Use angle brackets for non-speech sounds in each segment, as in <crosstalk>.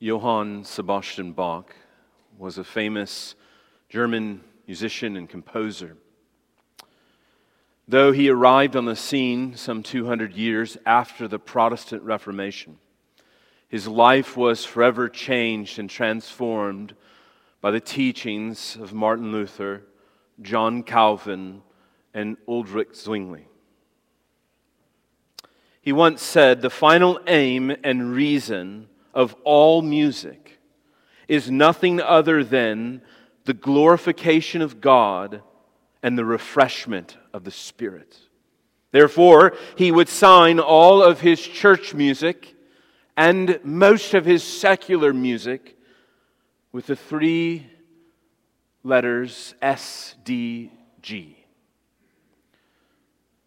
Johann Sebastian Bach was a famous German musician and composer. Though he arrived on the scene some 200 years after the Protestant Reformation, his life was forever changed and transformed by the teachings of Martin Luther, John Calvin, and Ulrich Zwingli. He once said, The final aim and reason of all music is nothing other than the glorification of God and the refreshment of the Spirit. Therefore, he would sign all of his church music and most of his secular music with the three letters S D G.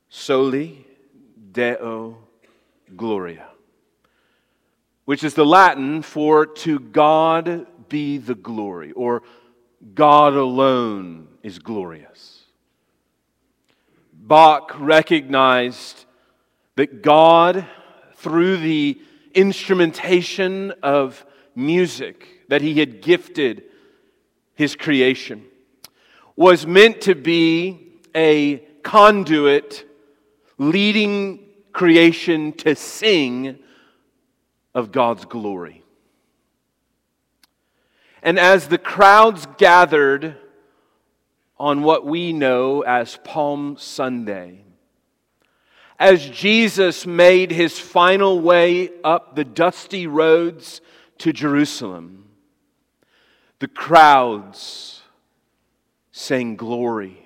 Soli Deo Gloria, which is the Latin for to God be the glory, or God alone is glorious. Bach recognized that God, through the instrumentation of music that he had gifted his creation, was meant to be a conduit leading creation to sing of God's glory. And as the crowds gathered on what we know as Palm Sunday, as Jesus made his final way up the dusty roads to Jerusalem, the crowds sang glory.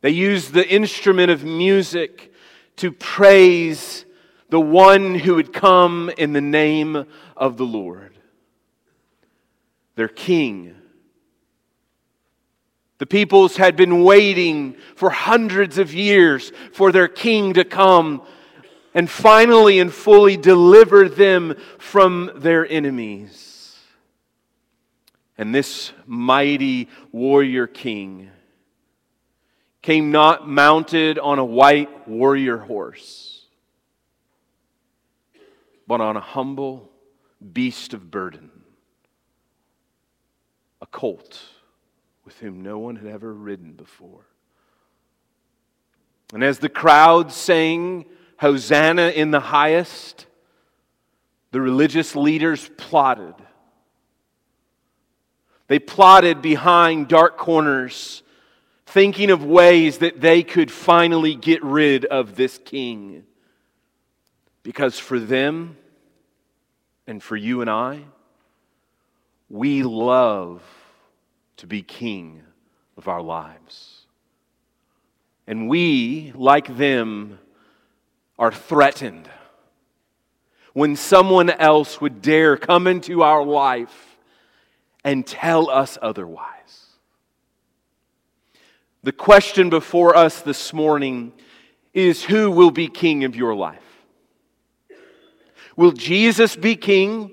They used the instrument of music to praise the one who had come in the name of the Lord, their king. The peoples had been waiting for hundreds of years for their king to come and finally and fully deliver them from their enemies. And this mighty warrior king came not mounted on a white warrior horse, but on a humble beast of burden, a colt with whom no one had ever ridden before. And as the crowd sang, Hosanna in the highest, the religious leaders plotted. They plotted behind dark corners thinking of ways that they could finally get rid of this king. Because for them and for you and I, we love to be king of our lives. And we, like them, are threatened when someone else would dare come into our life and tell us otherwise. The question before us this morning is who will be king of your life? Will Jesus be king?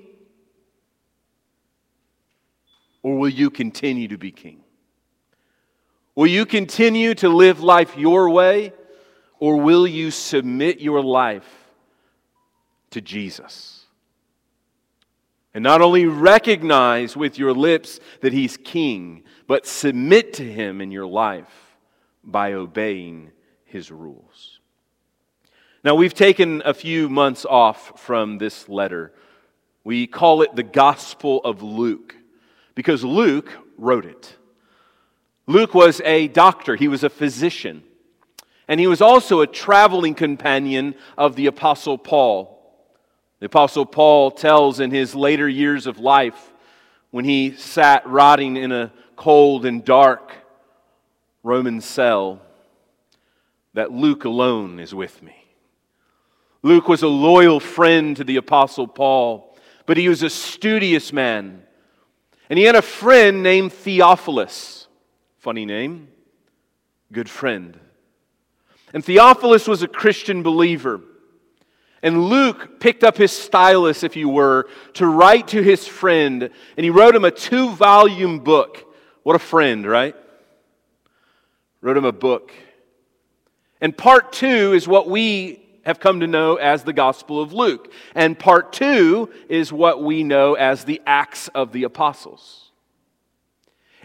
Or will you continue to be king? Will you continue to live life your way? Or will you submit your life to Jesus? And not only recognize with your lips that He's king, but submit to Him in your life by obeying his rules. Now, we've taken a few months off from this letter. We call it the Gospel of Luke because Luke wrote it. Luke was a doctor, he was a physician, and he was also a traveling companion of the Apostle Paul. The Apostle Paul tells in his later years of life when he sat rotting in a cold and dark Roman cell that Luke alone is with me. Luke was a loyal friend to the Apostle Paul, but he was a studious man. And he had a friend named Theophilus. Funny name, good friend. And Theophilus was a Christian believer. And Luke picked up his stylus, if you were, to write to his friend. And he wrote him a two volume book. What a friend, right? wrote him a book. And part two is what we have come to know as the Gospel of Luke. And part two is what we know as the Acts of the Apostles.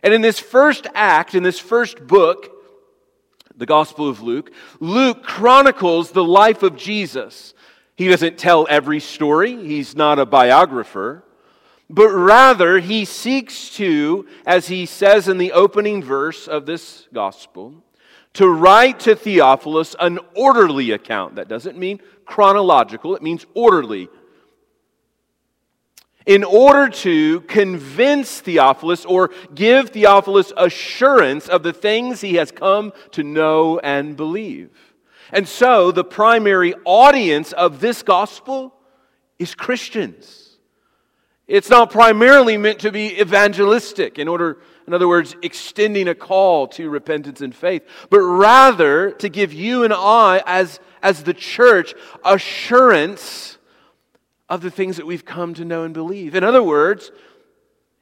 And in this first act, in this first book, the Gospel of Luke, Luke chronicles the life of Jesus. He doesn't tell every story, he's not a biographer, but rather he seeks to, as he says in the opening verse of this Gospel, to write to Theophilus an orderly account. That doesn't mean chronological, it means orderly. In order to convince Theophilus or give Theophilus assurance of the things he has come to know and believe. And so, the primary audience of this gospel is Christians. It's not primarily meant to be evangelistic in order in other words, extending a call to repentance and faith, but rather to give you and I, as, as the church, assurance of the things that we've come to know and believe. In other words,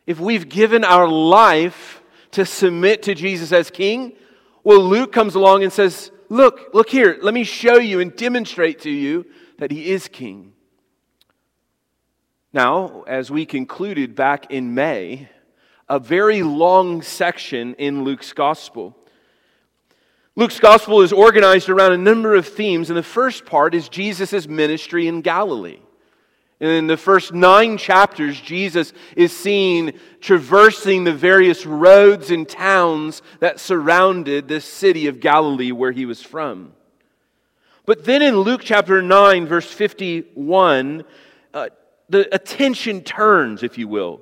if we've given our life to submit to Jesus as King, well, Luke comes along and says, Look, look here, let me show you and demonstrate to you that he is King. Now, as we concluded back in May, a very long section in Luke's gospel. Luke's gospel is organized around a number of themes, and the first part is Jesus' ministry in Galilee. And in the first nine chapters, Jesus is seen traversing the various roads and towns that surrounded the city of Galilee where he was from. But then in Luke chapter 9, verse 51, uh, the attention turns, if you will,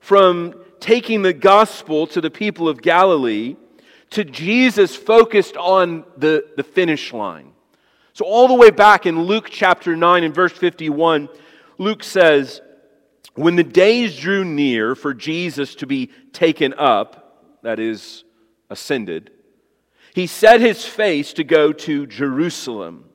from taking the gospel to the people of Galilee to Jesus focused on the, the finish line. So, all the way back in Luke chapter 9 and verse 51, Luke says, When the days drew near for Jesus to be taken up, that is, ascended, he set his face to go to Jerusalem.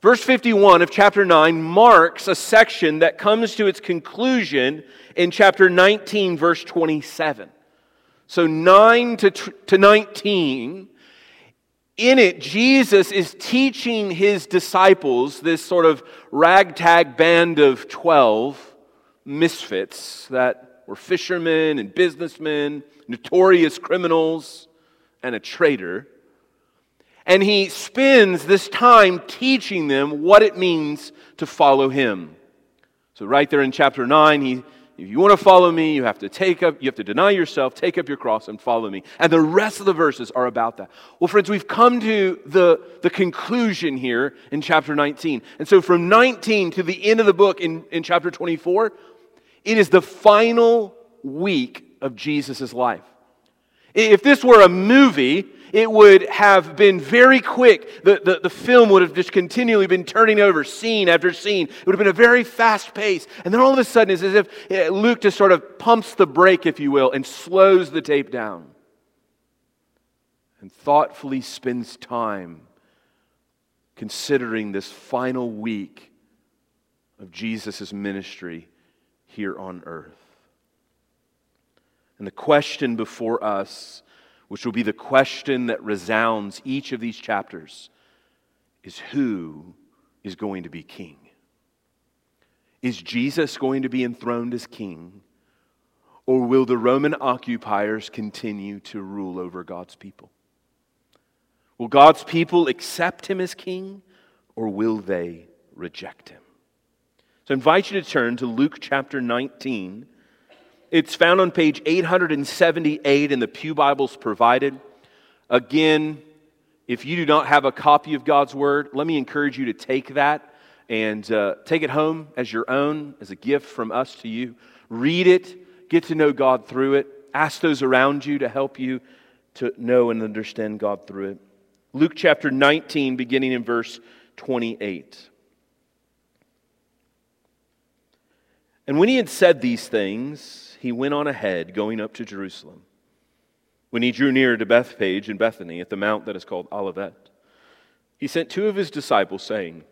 Verse 51 of chapter 9 marks a section that comes to its conclusion in chapter 19, verse 27. So 9 to, to 19, in it, Jesus is teaching his disciples, this sort of ragtag band of 12 misfits that were fishermen and businessmen, notorious criminals, and a traitor. And he spends this time teaching them what it means to follow him. So, right there in chapter 9, he if you want to follow me, you have to take up, you have to deny yourself, take up your cross, and follow me. And the rest of the verses are about that. Well, friends, we've come to the, the conclusion here in chapter 19. And so from 19 to the end of the book in, in chapter 24, it is the final week of Jesus' life. If this were a movie, it would have been very quick. The, the, the, film would have just continually been turning over scene after scene. It would have been a very fast pace. And then all of a sudden, it's as if eh, Luke just sort of pumps the brake, if you will, and slows the tape down and thoughtfully spends time considering this final week of Jesus' ministry here on earth. And the question before us which will be the question that resounds each of these chapters, is who is going to be king? Is Jesus going to be enthroned as king? Or will the Roman occupiers continue to rule over God's people? Will God's people accept him as king, or will they reject him? So I invite you to turn to Luke chapter 19 it's found on page 878 in the Pew Bibles provided. Again, if you do not have a copy of God's Word, let me encourage you to take that and uh, take it home as your own, as a gift from us to you. Read it, get to know God through it, ask those around you to help you to know and understand God through it. Luke chapter 19, beginning in verse 28. And when he had said these things, he went on ahead, going up to Jerusalem. When he drew near to Bethphage and Bethany at the mount that is called Olivet, he sent two of his disciples, saying,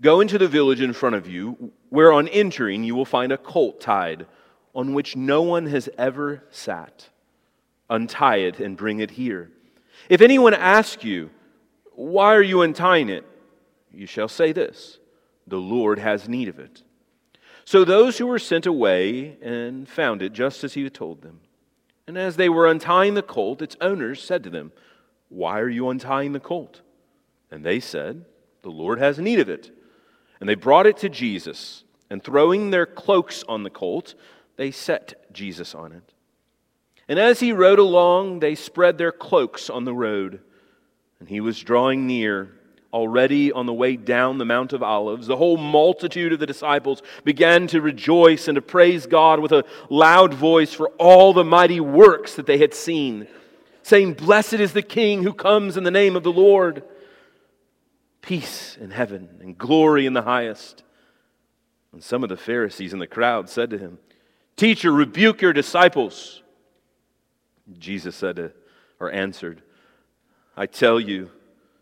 Go into the village in front of you, where on entering you will find a colt tied, on which no one has ever sat. Untie it and bring it here. If anyone asks you, Why are you untying it? You shall say this The Lord has need of it. So those who were sent away and found it just as he had told them. And as they were untying the colt, its owners said to them, Why are you untying the colt? And they said, The Lord has need of it. And they brought it to Jesus, and throwing their cloaks on the colt, they set Jesus on it. And as he rode along, they spread their cloaks on the road. And he was drawing near already on the way down the Mount of Olives, the whole multitude of the disciples began to rejoice and to praise God with a loud voice for all the mighty works that they had seen, saying, Blessed is the King who comes in the name of the Lord. Peace in heaven and glory in the highest. And some of the Pharisees in the crowd said to him, Teacher, rebuke your disciples. Jesus said to, or answered, I tell you,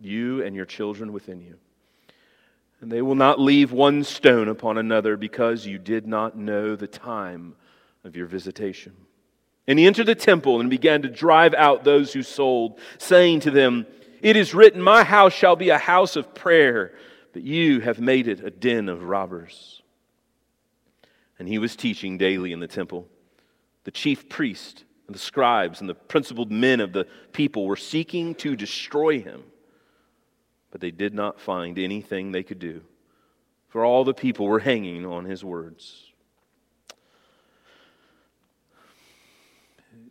you and your children within you. And they will not leave one stone upon another because you did not know the time of your visitation. And he entered the temple and began to drive out those who sold, saying to them, It is written, My house shall be a house of prayer, but you have made it a den of robbers. And he was teaching daily in the temple. The chief priest and the scribes and the principal men of the people were seeking to destroy him but they did not find anything they could do, for all the people were hanging on his words.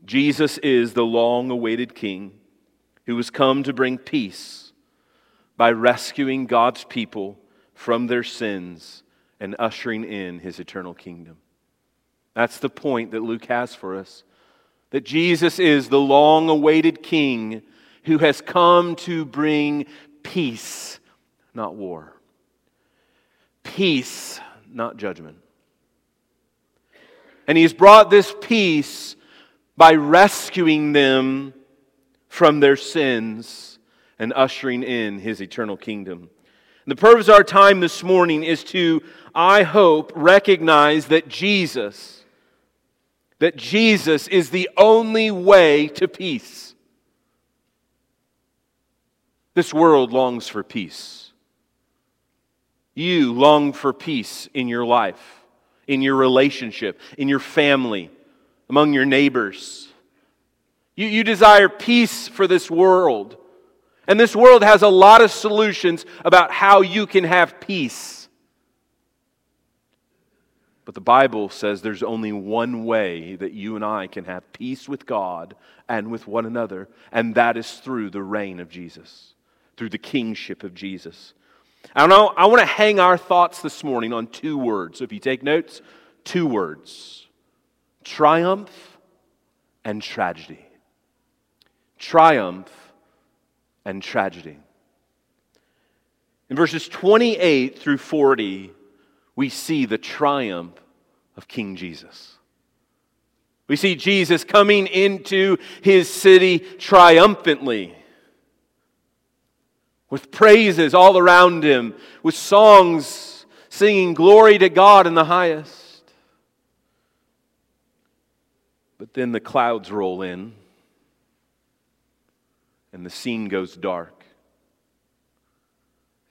Jesus is the long awaited King who has come to bring peace by rescuing God's people from their sins and ushering in his eternal kingdom. That's the point that Luke has for us. That Jesus is the long awaited King who has come to bring peace, not war. Peace, not judgment. And he's brought this peace by rescuing them from their sins and ushering in his eternal kingdom. The purpose of our time this morning is to, I hope, recognize that Jesus, that Jesus is the only way to peace. This world longs for peace. You long for peace in your life, in your relationship, in your family, among your neighbors. You, you desire peace for this world. And this world has a lot of solutions about how you can have peace. But the Bible says there's only one way that you and I can have peace with God and with one another, and that is through the reign of Jesus through the kingship of Jesus. I don't know I want to hang our thoughts this morning on two words. So if you take notes, two words triumph and tragedy. Triumph and tragedy. In verses 28 through 40, we see the triumph of King Jesus. We see Jesus coming into his city triumphantly with praises all around him, with songs singing glory to God in the highest. But then the clouds roll in and the scene goes dark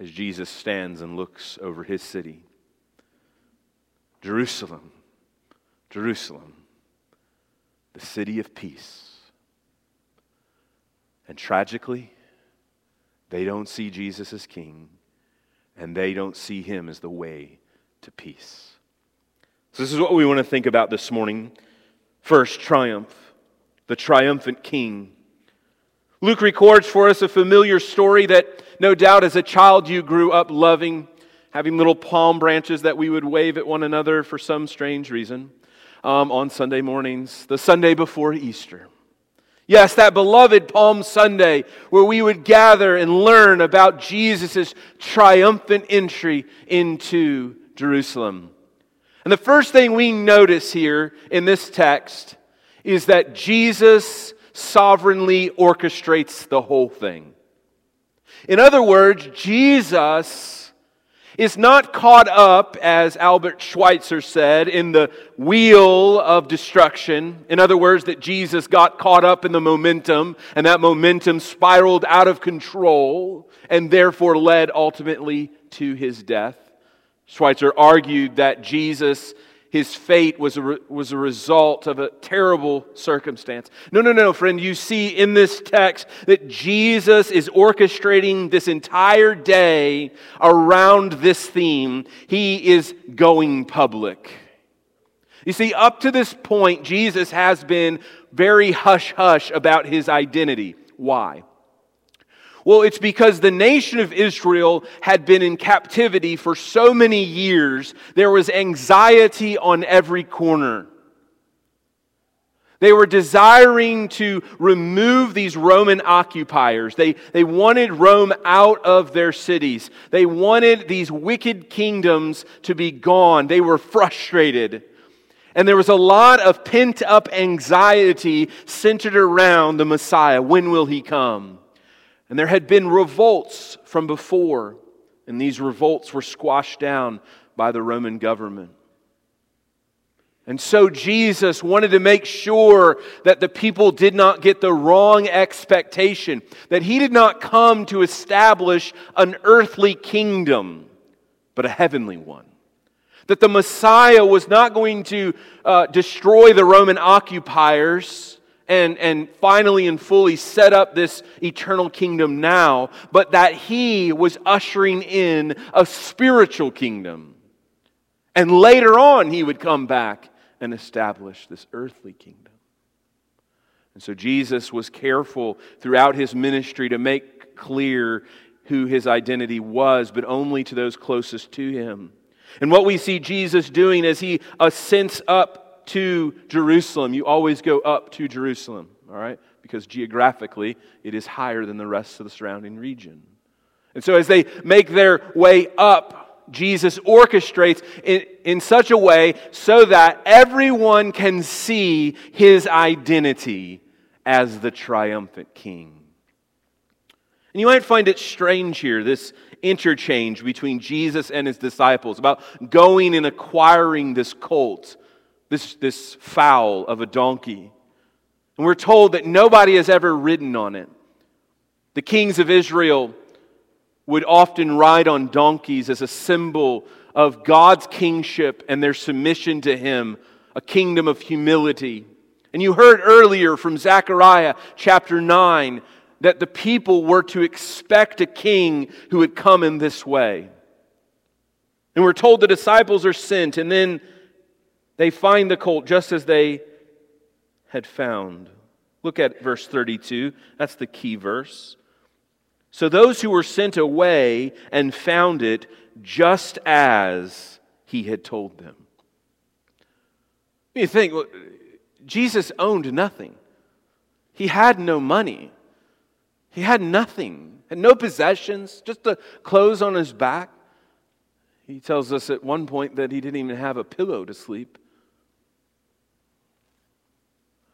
as Jesus stands and looks over his city. Jerusalem, Jerusalem, the city of peace. And tragically, they don't see Jesus as king, and they don't see him as the way to peace. So, this is what we want to think about this morning. First, triumph, the triumphant king. Luke records for us a familiar story that no doubt as a child you grew up loving, having little palm branches that we would wave at one another for some strange reason um, on Sunday mornings, the Sunday before Easter. Yes, that beloved Palm Sunday where we would gather and learn about Jesus' triumphant entry into Jerusalem. And the first thing we notice here in this text is that Jesus sovereignly orchestrates the whole thing. In other words, Jesus is not caught up, as Albert Schweitzer said, in the wheel of destruction. In other words, that Jesus got caught up in the momentum, and that momentum spiraled out of control, and therefore led ultimately to his death. Schweitzer argued that Jesus his fate was a, re- was a result of a terrible circumstance. No, no, no, friend. You see in this text that Jesus is orchestrating this entire day around this theme. He is going public. You see, up to this point, Jesus has been very hush hush about his identity. Why? Well, it's because the nation of Israel had been in captivity for so many years, there was anxiety on every corner. They were desiring to remove these Roman occupiers. They, they wanted Rome out of their cities. They wanted these wicked kingdoms to be gone. They were frustrated. And there was a lot of pent up anxiety centered around the Messiah. When will he come? And there had been revolts from before, and these revolts were squashed down by the Roman government. And so Jesus wanted to make sure that the people did not get the wrong expectation, that he did not come to establish an earthly kingdom, but a heavenly one. That the Messiah was not going to uh, destroy the Roman occupiers and, and finally and fully set up this eternal kingdom now, but that he was ushering in a spiritual kingdom. And later on, he would come back and establish this earthly kingdom. And so Jesus was careful throughout his ministry to make clear who his identity was, but only to those closest to him. And what we see Jesus doing as he ascends up to Jerusalem. You always go up to Jerusalem, all right? Because geographically, it is higher than the rest of the surrounding region. And so as they make their way up, Jesus orchestrates in, in such a way so that everyone can see his identity as the triumphant king. And you might find it strange here, this interchange between Jesus and his disciples about going and acquiring this colt this, this foal of a donkey. And we're told that nobody has ever ridden on it. The kings of Israel would often ride on donkeys as a symbol of God's kingship and their submission to Him, a kingdom of humility. And you heard earlier from Zechariah chapter 9 that the people were to expect a king who would come in this way. And we're told the disciples are sent, and then they find the colt just as they had found. Look at verse 32. That's the key verse. So those who were sent away and found it just as he had told them. You think, well, Jesus owned nothing. He had no money. He had nothing, had no possessions, just the clothes on his back. He tells us at one point that he didn't even have a pillow to sleep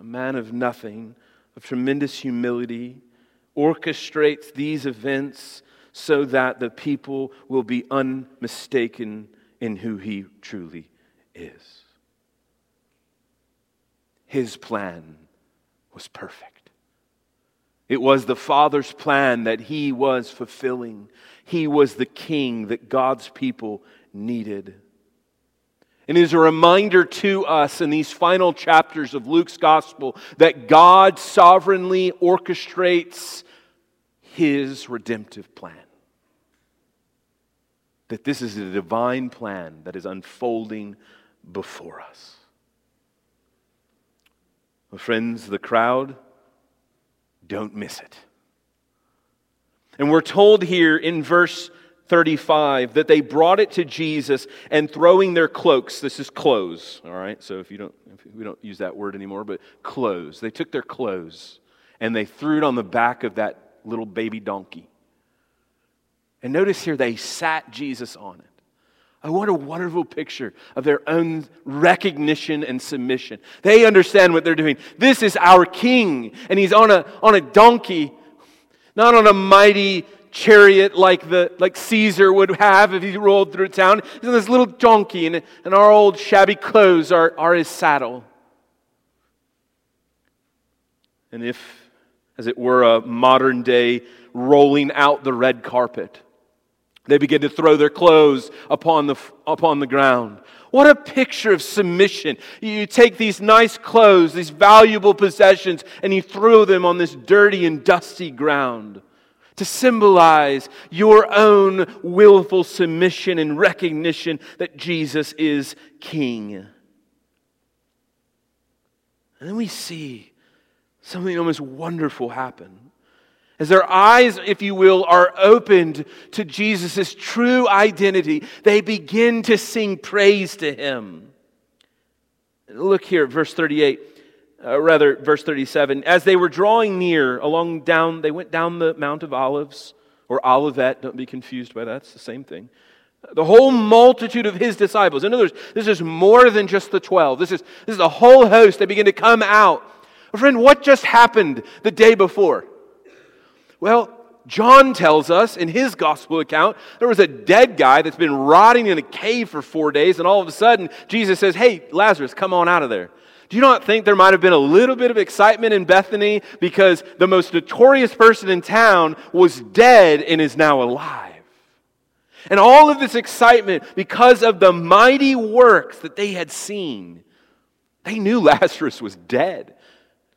a man of nothing, of tremendous humility, orchestrates these events so that the people will be unmistaken in who he truly is. His plan was perfect. It was the Father's plan that he was fulfilling. He was the king that God's people needed. And is a reminder to us in these final chapters of Luke's gospel that God sovereignly orchestrates his redemptive plan. That this is a divine plan that is unfolding before us. Well, friends, the crowd, don't miss it. And we're told here in verse 35 that they brought it to Jesus and throwing their cloaks, this is clothes, all right? So if you don't if we don't use that word anymore, but clothes. They took their clothes and they threw it on the back of that little baby donkey. And notice here, they sat Jesus on it. Oh, what a wonderful picture of their own recognition and submission. They understand what they're doing. This is our king, and he's on a, on a donkey, not on a mighty chariot like, the, like Caesar would have if he rolled through town. He's on this little donkey, and, and our old shabby clothes are, are his saddle. And if, as it were, a modern day rolling out the red carpet, they begin to throw their clothes upon the, upon the ground. What a picture of submission. You take these nice clothes, these valuable possessions, and you throw them on this dirty and dusty ground to symbolize your own willful submission and recognition that Jesus is King. And then we see something almost wonderful happen. As their eyes, if you will, are opened to Jesus' true identity, they begin to sing praise to him. Look here at verse 38, uh, rather, verse 37. As they were drawing near along down, they went down the Mount of Olives, or Olivet, don't be confused by that, it's the same thing. The whole multitude of his disciples. In other words, this is more than just the 12. This is, this is a whole host. They begin to come out. Friend, what just happened the day before? Well, John tells us in his gospel account there was a dead guy that's been rotting in a cave for four days, and all of a sudden Jesus says, Hey, Lazarus, come on out of there. Do you not think there might have been a little bit of excitement in Bethany because the most notorious person in town was dead and is now alive? And all of this excitement because of the mighty works that they had seen. They knew <laughs> Lazarus was dead.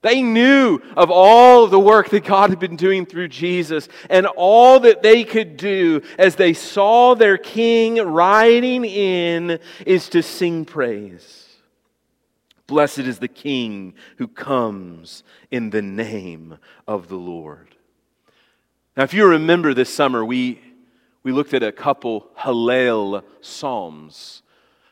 They knew of all the work that God had been doing through Jesus and all that they could do as they saw their king riding in is to sing praise. Blessed is the king who comes in the name of the Lord. Now, if you remember this summer, we, we looked at a couple Hallel psalms.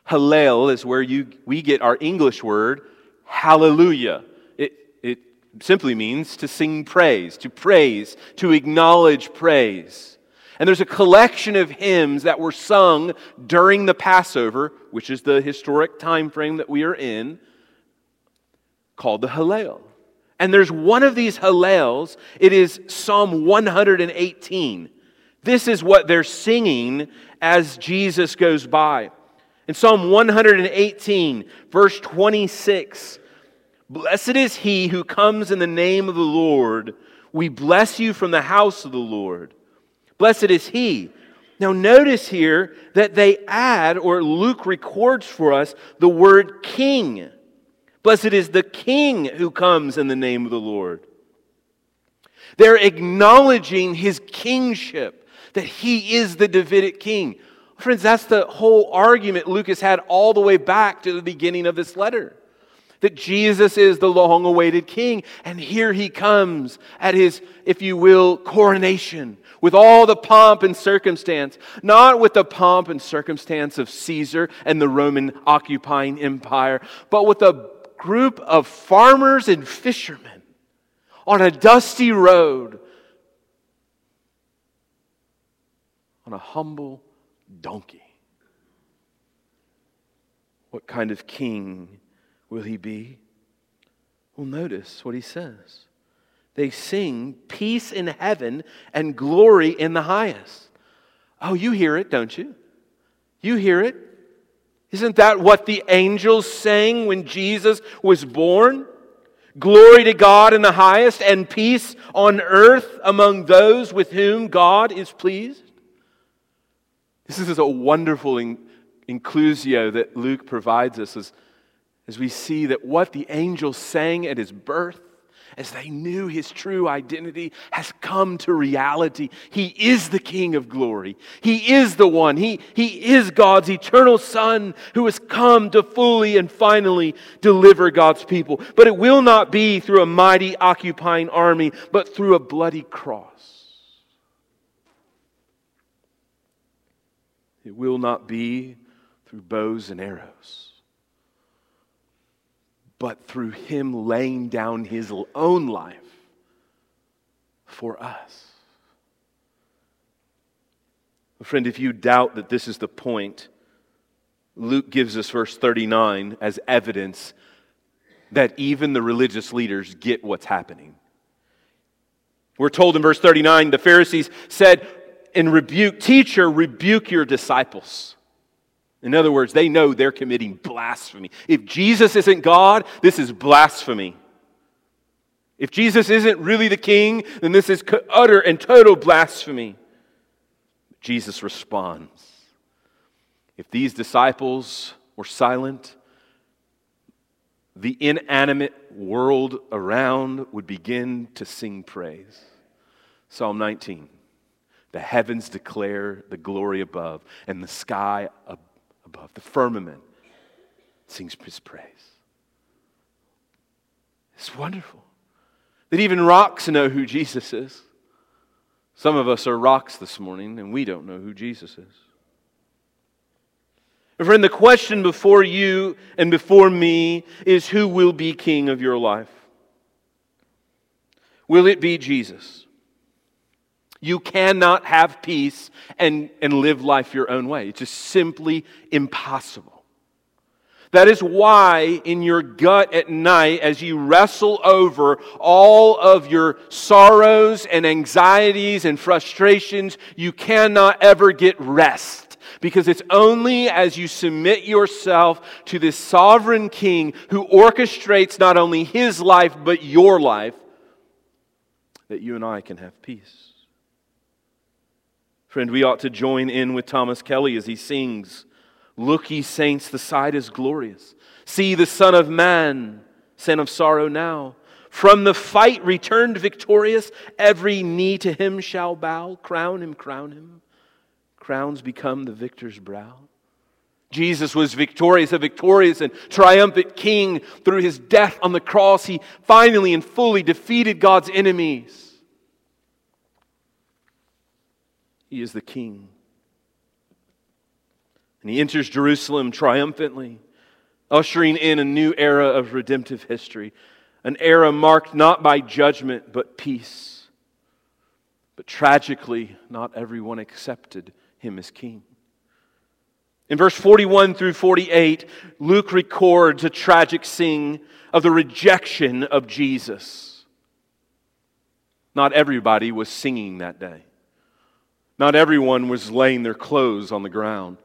Hallel is where you, we get our English word, hallelujah It, it simply means to sing praise, to praise, to acknowledge praise. And there's a collection of hymns that were sung during the Passover, which is the historic time frame that we are in, called the Hallel. And there's one of these Hallels, it is Psalm 118. This is what they're singing as Jesus goes by. In Psalm 118, verse 26, Blessed is he who comes in the name of the Lord. We bless you from the house of the Lord. Blessed is he. Now, notice here that they add, or Luke records for us, the word king. Blessed is the king who comes in the name of the Lord. They're acknowledging his kingship, that he is the Davidic king. Friends, that's the whole argument Luke has had all the way back to the beginning of this letter that Jesus is the long awaited king. And here he comes at his, if you will, coronation with all the pomp and circumstance, not with the pomp and circumstance of Caesar and the Roman occupying empire, but with a group of farmers and fishermen on a dusty road on a humble donkey. What kind of king will he be? Well, notice what he says. They sing peace in heaven and glory in the highest. Oh, you hear it, don't you? You hear it? Isn't that what the angels sang when Jesus was born? Glory to God in the highest and peace on earth among those with whom God is pleased. This is a wonderful inclusio that Luke provides us as as we see that what the angels sang at his birth, as they knew his true identity, has come to reality. He is the King of glory. He is the one. He, he is God's eternal Son who has come to fully and finally deliver God's people. But it will not be through a mighty occupying army, but through a bloody cross. It will not be through bows and arrows but through him laying down his own life for us. Friend, if you doubt that this is the point, Luke gives us verse 39 as evidence that even the religious leaders get what's happening. We're told in verse 39 the Pharisees said in rebuke, Teacher, rebuke your disciples. In other words, they know they're committing blasphemy. If Jesus isn't God, this is blasphemy. If Jesus isn't really the king, then this is utter and total blasphemy. Jesus responds If these disciples were silent, the inanimate world around would begin to sing praise. Psalm 19 The heavens declare the glory above, and the sky above, the firmament sings his praise. It's wonderful that even rocks know who Jesus is. Some of us are rocks this morning, and we don't know who Jesus is. And friend, the question before you and before me is who will be king of your life? Will it be Jesus? You cannot have peace and, and live life your own way. It's just simply impossible. That is why, in your gut at night, as you wrestle over all of your sorrows and anxieties and frustrations, you cannot ever get rest. Because it's only as you submit yourself to this sovereign king who orchestrates not only his life, but your life, that you and I can have peace. Friend, we ought to join in with Thomas Kelly as he sings. Look, ye saints, the sight is glorious. See the Son of Man, son of sorrow now. From the fight returned victorious, every knee to him shall bow. Crown him, crown him. Crowns become the victor's brow. Jesus was victorious, a victorious and triumphant king. Through his death on the cross, he finally and fully defeated God's enemies. He is the king and he enters Jerusalem triumphantly, ushering in a new era of redemptive history, an era marked not by judgment, but peace. But tragically, not everyone accepted him as king. In verse 41 through 48, Luke records a tragic scene of the rejection of Jesus. Not everybody was singing that day. Not everyone was laying their clothes on the ground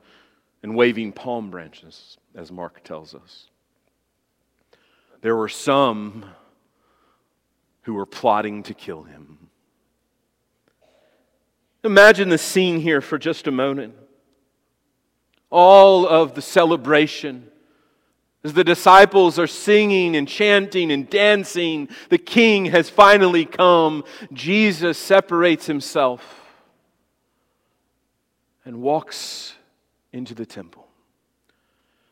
and waving palm branches, as Mark tells us. There were some who were plotting to kill him. Imagine the scene here for just a moment. All of the celebration. As the disciples are singing and chanting and dancing, the king has finally come. Jesus separates himself and walks into the temple.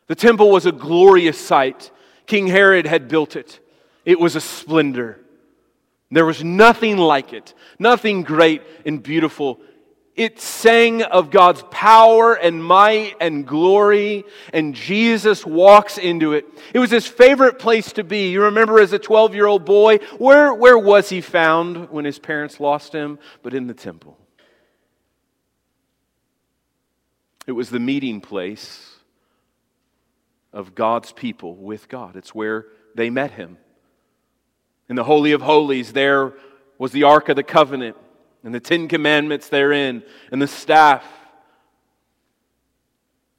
The temple was a glorious sight. King Herod had built it, it was a splendor. There was nothing like it, nothing great and beautiful. It sang of God's power and might and glory, and Jesus walks into it. It was his favorite place to be. You remember as a 12 year old boy, where, where was he found when his parents lost him? But in the temple. It was the meeting place of God's people with God. It's where they met him. In the Holy of Holies, there was the Ark of the Covenant and the Ten Commandments therein and the staff.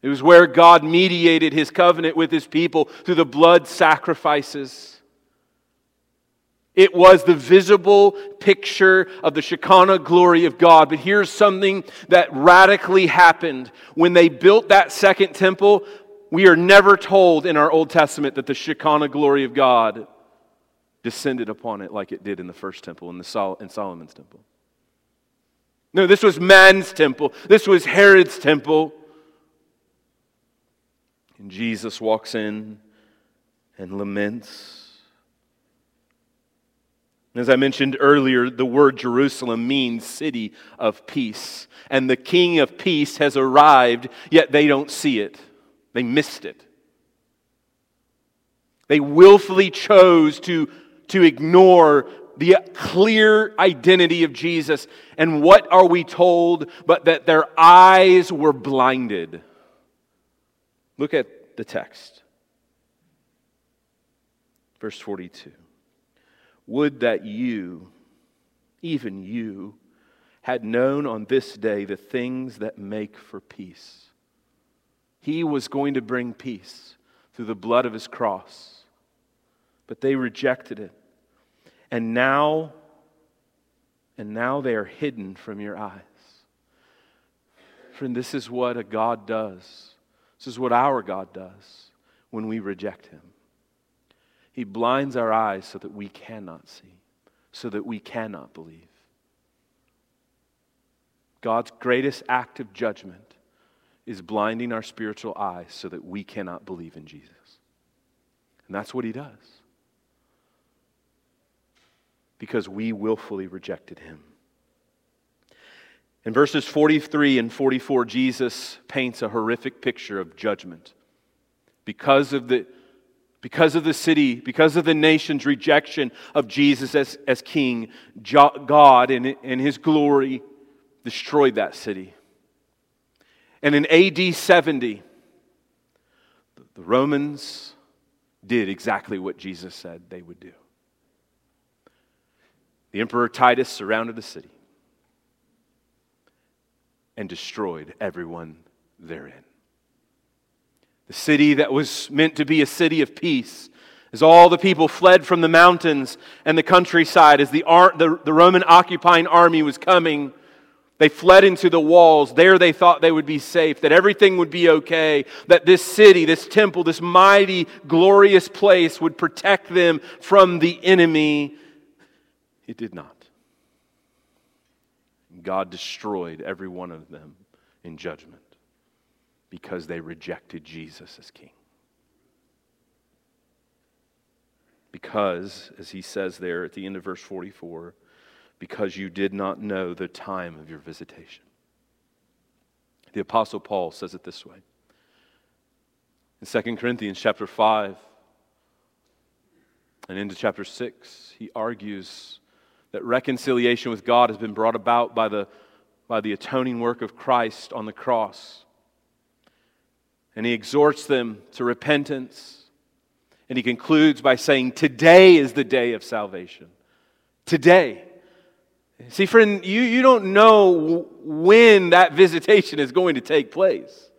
It was where God mediated his covenant with his people through the blood sacrifices. It was the visible picture of the Shekinah glory of God. But here's something that radically happened. When they built that second temple, we are never told in our Old Testament that the Shekinah glory of God descended upon it like it did in the first temple, in, the Sol- in Solomon's temple. No, this was man's temple. This was Herod's temple. And Jesus walks in and laments as I mentioned earlier, the word Jerusalem means city of peace. And the King of peace has arrived, yet they don't see it. They missed it. They willfully chose to, to ignore the clear identity of Jesus. And what are we told? But that their eyes were blinded. Look at the text. Verse 42. Would that you, even you, had known on this day the things that make for peace. He was going to bring peace through the blood of his cross, but they rejected it. And now, and now they are hidden from your eyes. Friend, this is what a God does. This is what our God does when we reject him. He blinds our eyes so that we cannot see, so that we cannot believe. God's greatest act of judgment is blinding our spiritual eyes so that we cannot believe in Jesus. And that's what he does. Because we willfully rejected him. In verses 43 and 44, Jesus paints a horrific picture of judgment. Because of the, because of the city, because of the nation's rejection of Jesus as, as king, God in, in his glory destroyed that city. And in AD 70, the Romans did exactly what Jesus said they would do. The Emperor Titus surrounded the city and destroyed everyone therein. The city that was meant to be a city of peace, as all the people fled from the mountains and the countryside, as the, the, the Roman occupying army was coming they fled into the walls. There they thought they would be safe, that everything would be okay, that this city, this temple, this mighty, glorious place would protect them from the enemy. It did not. God destroyed every one of them in judgment because they rejected Jesus as king. Because, as he says there at the end of verse 44, because you did not know the time of your visitation. The apostle Paul says it this way. In 2 Corinthians chapter 5 and into chapter 6, he argues that reconciliation with God has been brought about by the, by the atoning work of Christ on the cross. And he exhorts them to repentance. And he concludes by saying, Today is the day of salvation. Today. See, friend, you, you don't know when that visitation is going to take place.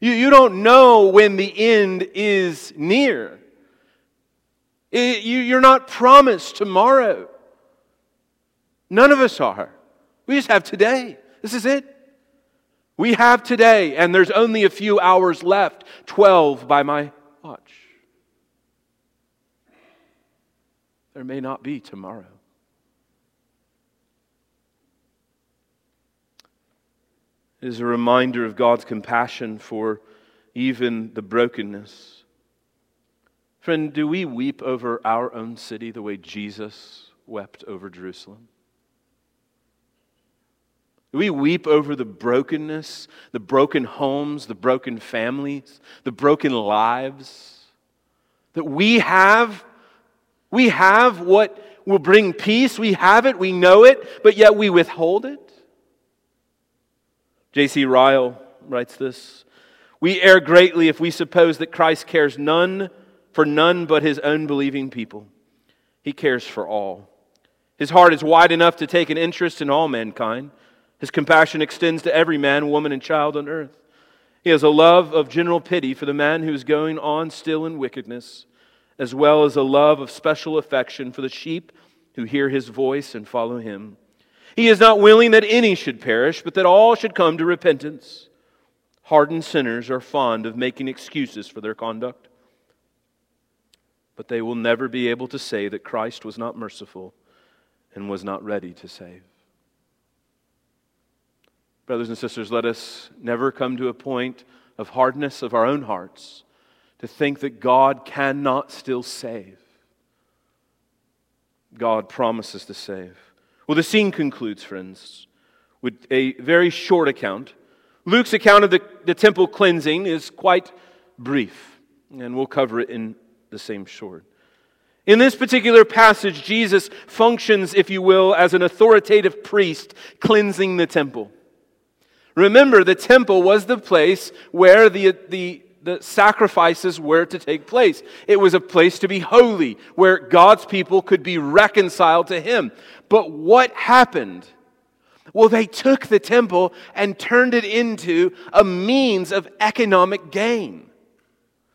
You, you don't know when the end is near. It, you, you're not promised tomorrow. None of us are. We just have today. This is it. We have today, and there's only a few hours left 12 by my watch. There may not be tomorrow. It is a reminder of God's compassion for even the brokenness. Friend, do we weep over our own city the way Jesus wept over Jerusalem? We weep over the brokenness, the broken homes, the broken families, the broken lives that we have? We have what will bring peace. We have it, we know it, but yet we withhold it. J.C. Ryle writes this We err greatly if we suppose that Christ cares none for none but his own believing people. He cares for all. His heart is wide enough to take an interest in all mankind. His compassion extends to every man, woman, and child on earth. He has a love of general pity for the man who is going on still in wickedness, as well as a love of special affection for the sheep who hear his voice and follow him. He is not willing that any should perish, but that all should come to repentance. Hardened sinners are fond of making excuses for their conduct, but they will never be able to say that Christ was not merciful and was not ready to save. Brothers and sisters, let us never come to a point of hardness of our own hearts to think that God cannot still save. God promises to save. Well, the scene concludes, friends, with a very short account. Luke's account of the, the temple cleansing is quite brief, and we'll cover it in the same short. In this particular passage, Jesus functions, if you will, as an authoritative priest cleansing the temple. Remember, the temple was the place where the, the, the sacrifices were to take place. It was a place to be holy, where God's people could be reconciled to Him. But what happened? Well, they took the temple and turned it into a means of economic gain.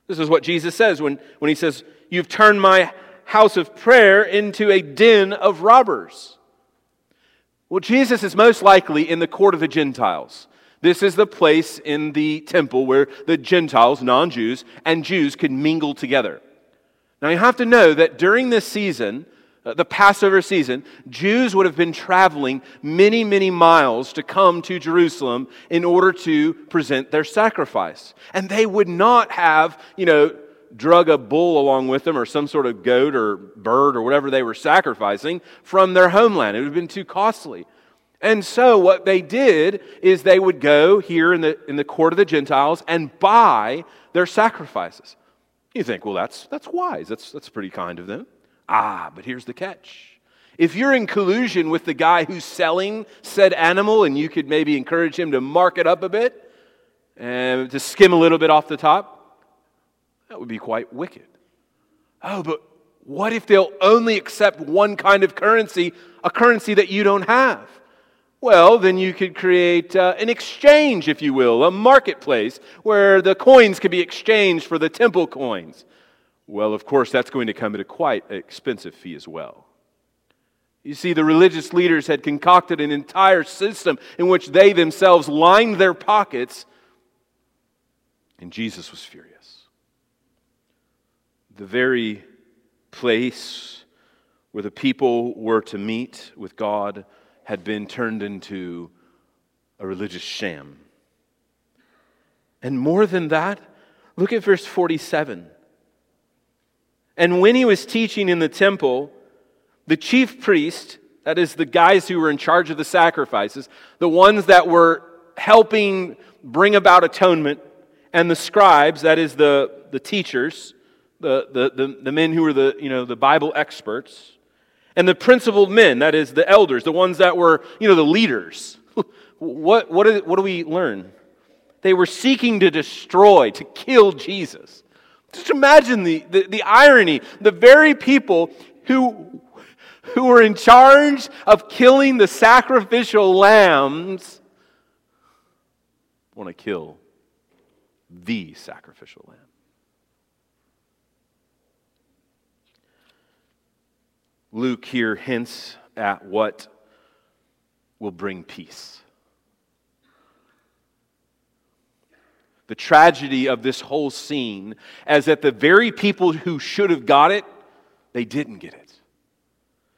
This is what Jesus says when, when He says, You've turned my house of prayer into a den of robbers. Well, Jesus is most likely in the court of the Gentiles. This is the place in the temple where the Gentiles, non Jews, and Jews could mingle together. Now, you have to know that during this season, uh, the Passover season, Jews would have been traveling many, many miles to come to Jerusalem in order to present their sacrifice. And they would not have, you know, drug a bull along with them or some sort of goat or bird or whatever they were sacrificing from their homeland. It would have been too costly. And so what they did is they would go here in the, in the court of the Gentiles and buy their sacrifices. You think, well, that's, that's wise. That's, that's pretty kind of them. Ah, but here's the catch. If you're in collusion with the guy who's selling said animal and you could maybe encourage him to mark it up a bit and to skim a little bit off the top, that would be quite wicked. Oh, but what if they'll only accept one kind of currency, a currency that you don't have? Well, then you could create uh, an exchange, if you will, a marketplace where the coins could be exchanged for the temple coins. Well, of course, that's going to come at a quite expensive fee as well. You see, the religious leaders had concocted an entire system in which they themselves lined their pockets, and Jesus was furious the very place where the people were to meet with God had been turned into a religious sham. And more than that, look at verse 47. And when he was teaching in the temple, the chief priest, that is, the guys who were in charge of the sacrifices, the ones that were helping bring about atonement, and the scribes, that is, the, the teachers, the, the, the, the men who were the, you know, the Bible experts, and the principal men, that is, the elders, the ones that were, you know, the leaders. <laughs> what, what, is, what do we learn? They were seeking to destroy, to kill Jesus. Just imagine the, the, the irony. The very people who, who were in charge of killing the sacrificial lambs want to kill the sacrificial lamb. Luke here hints at what will bring peace. The tragedy of this whole scene is that the very people who should have got it, they didn't get it.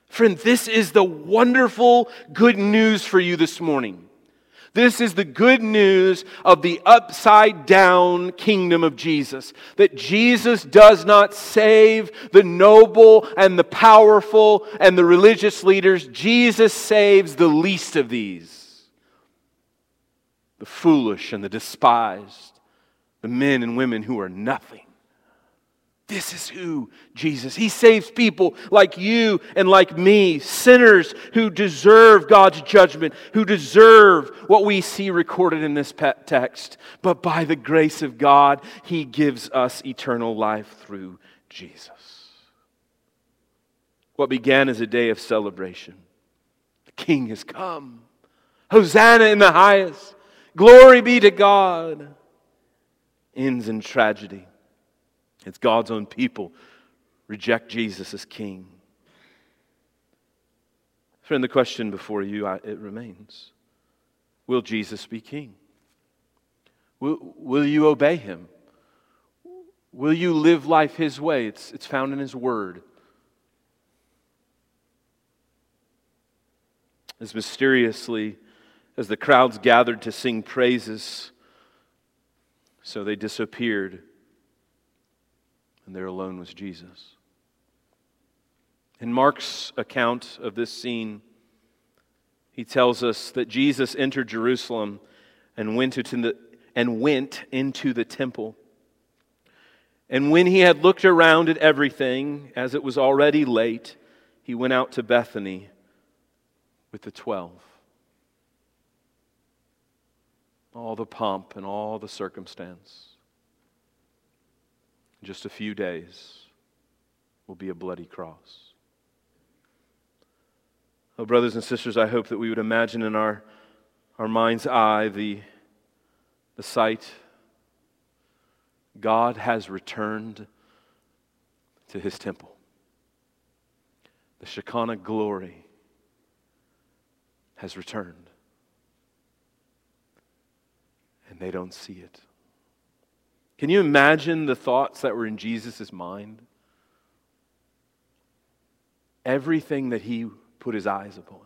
Friend, this is the wonderful good news for you this morning. This is the good news of the upside down kingdom of Jesus. That Jesus does not save the noble and the powerful and the religious leaders. Jesus saves the least of these the foolish and the despised, the men and women who are nothing. This is who Jesus. He saves people like you and like me, sinners who deserve God's judgment, who deserve what we see recorded in this text. But by the grace of God, he gives us eternal life through Jesus. What began as a day of celebration, the king has come. Hosanna in the highest. Glory be to God. Ends in tragedy. It's God's own people reject Jesus as king. Friend, the question before you, it remains Will Jesus be king? Will, will you obey him? Will you live life his way? It's, it's found in his word. As mysteriously as the crowds gathered to sing praises, so they disappeared and there alone was Jesus. In Mark's account of this scene, he tells us that Jesus entered Jerusalem and went into the, and went into the temple. And when he had looked around at everything, as it was already late, he went out to Bethany with the twelve. All the pomp and all the circumstance. In just a few days will be a bloody cross. Oh, brothers and sisters, I hope that we would imagine in our, our mind's eye the, the sight God has returned to his temple. The Shekinah glory has returned. And they don't see it. Can you imagine the thoughts that were in Jesus' mind? Everything that he put his eyes upon.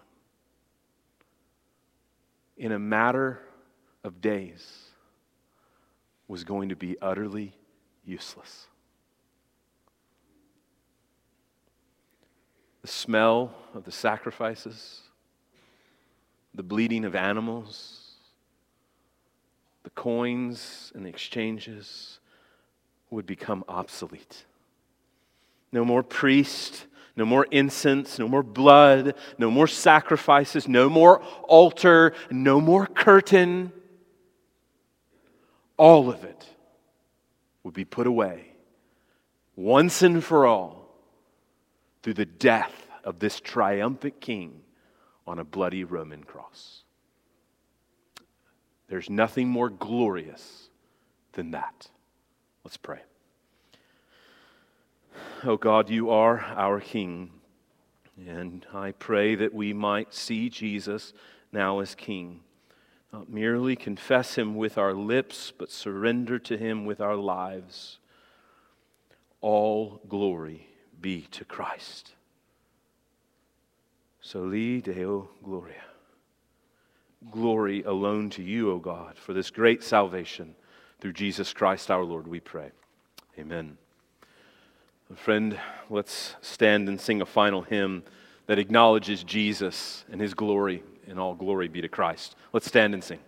In a matter of days was going to be utterly useless. The smell of the sacrifices, the bleeding of animals, the coins and the exchanges would become obsolete. No more priest, no more incense, no more blood, no more sacrifices, no more altar, no more curtain all of it would be put away once and for all through the death of this triumphant king on a bloody Roman cross. There's nothing more glorious than that. Let's pray. Oh God, you are our King. And I pray that we might see Jesus now as King. Not merely confess Him with our lips, but surrender to Him with our lives. All glory be to Christ. Soli Deo Gloria. Glory alone to you, O God, for this great salvation through Jesus Christ our Lord, we pray. Amen. Friend, let's stand and sing a final hymn that acknowledges Jesus and his glory and all glory be to Christ. Let's stand and sing.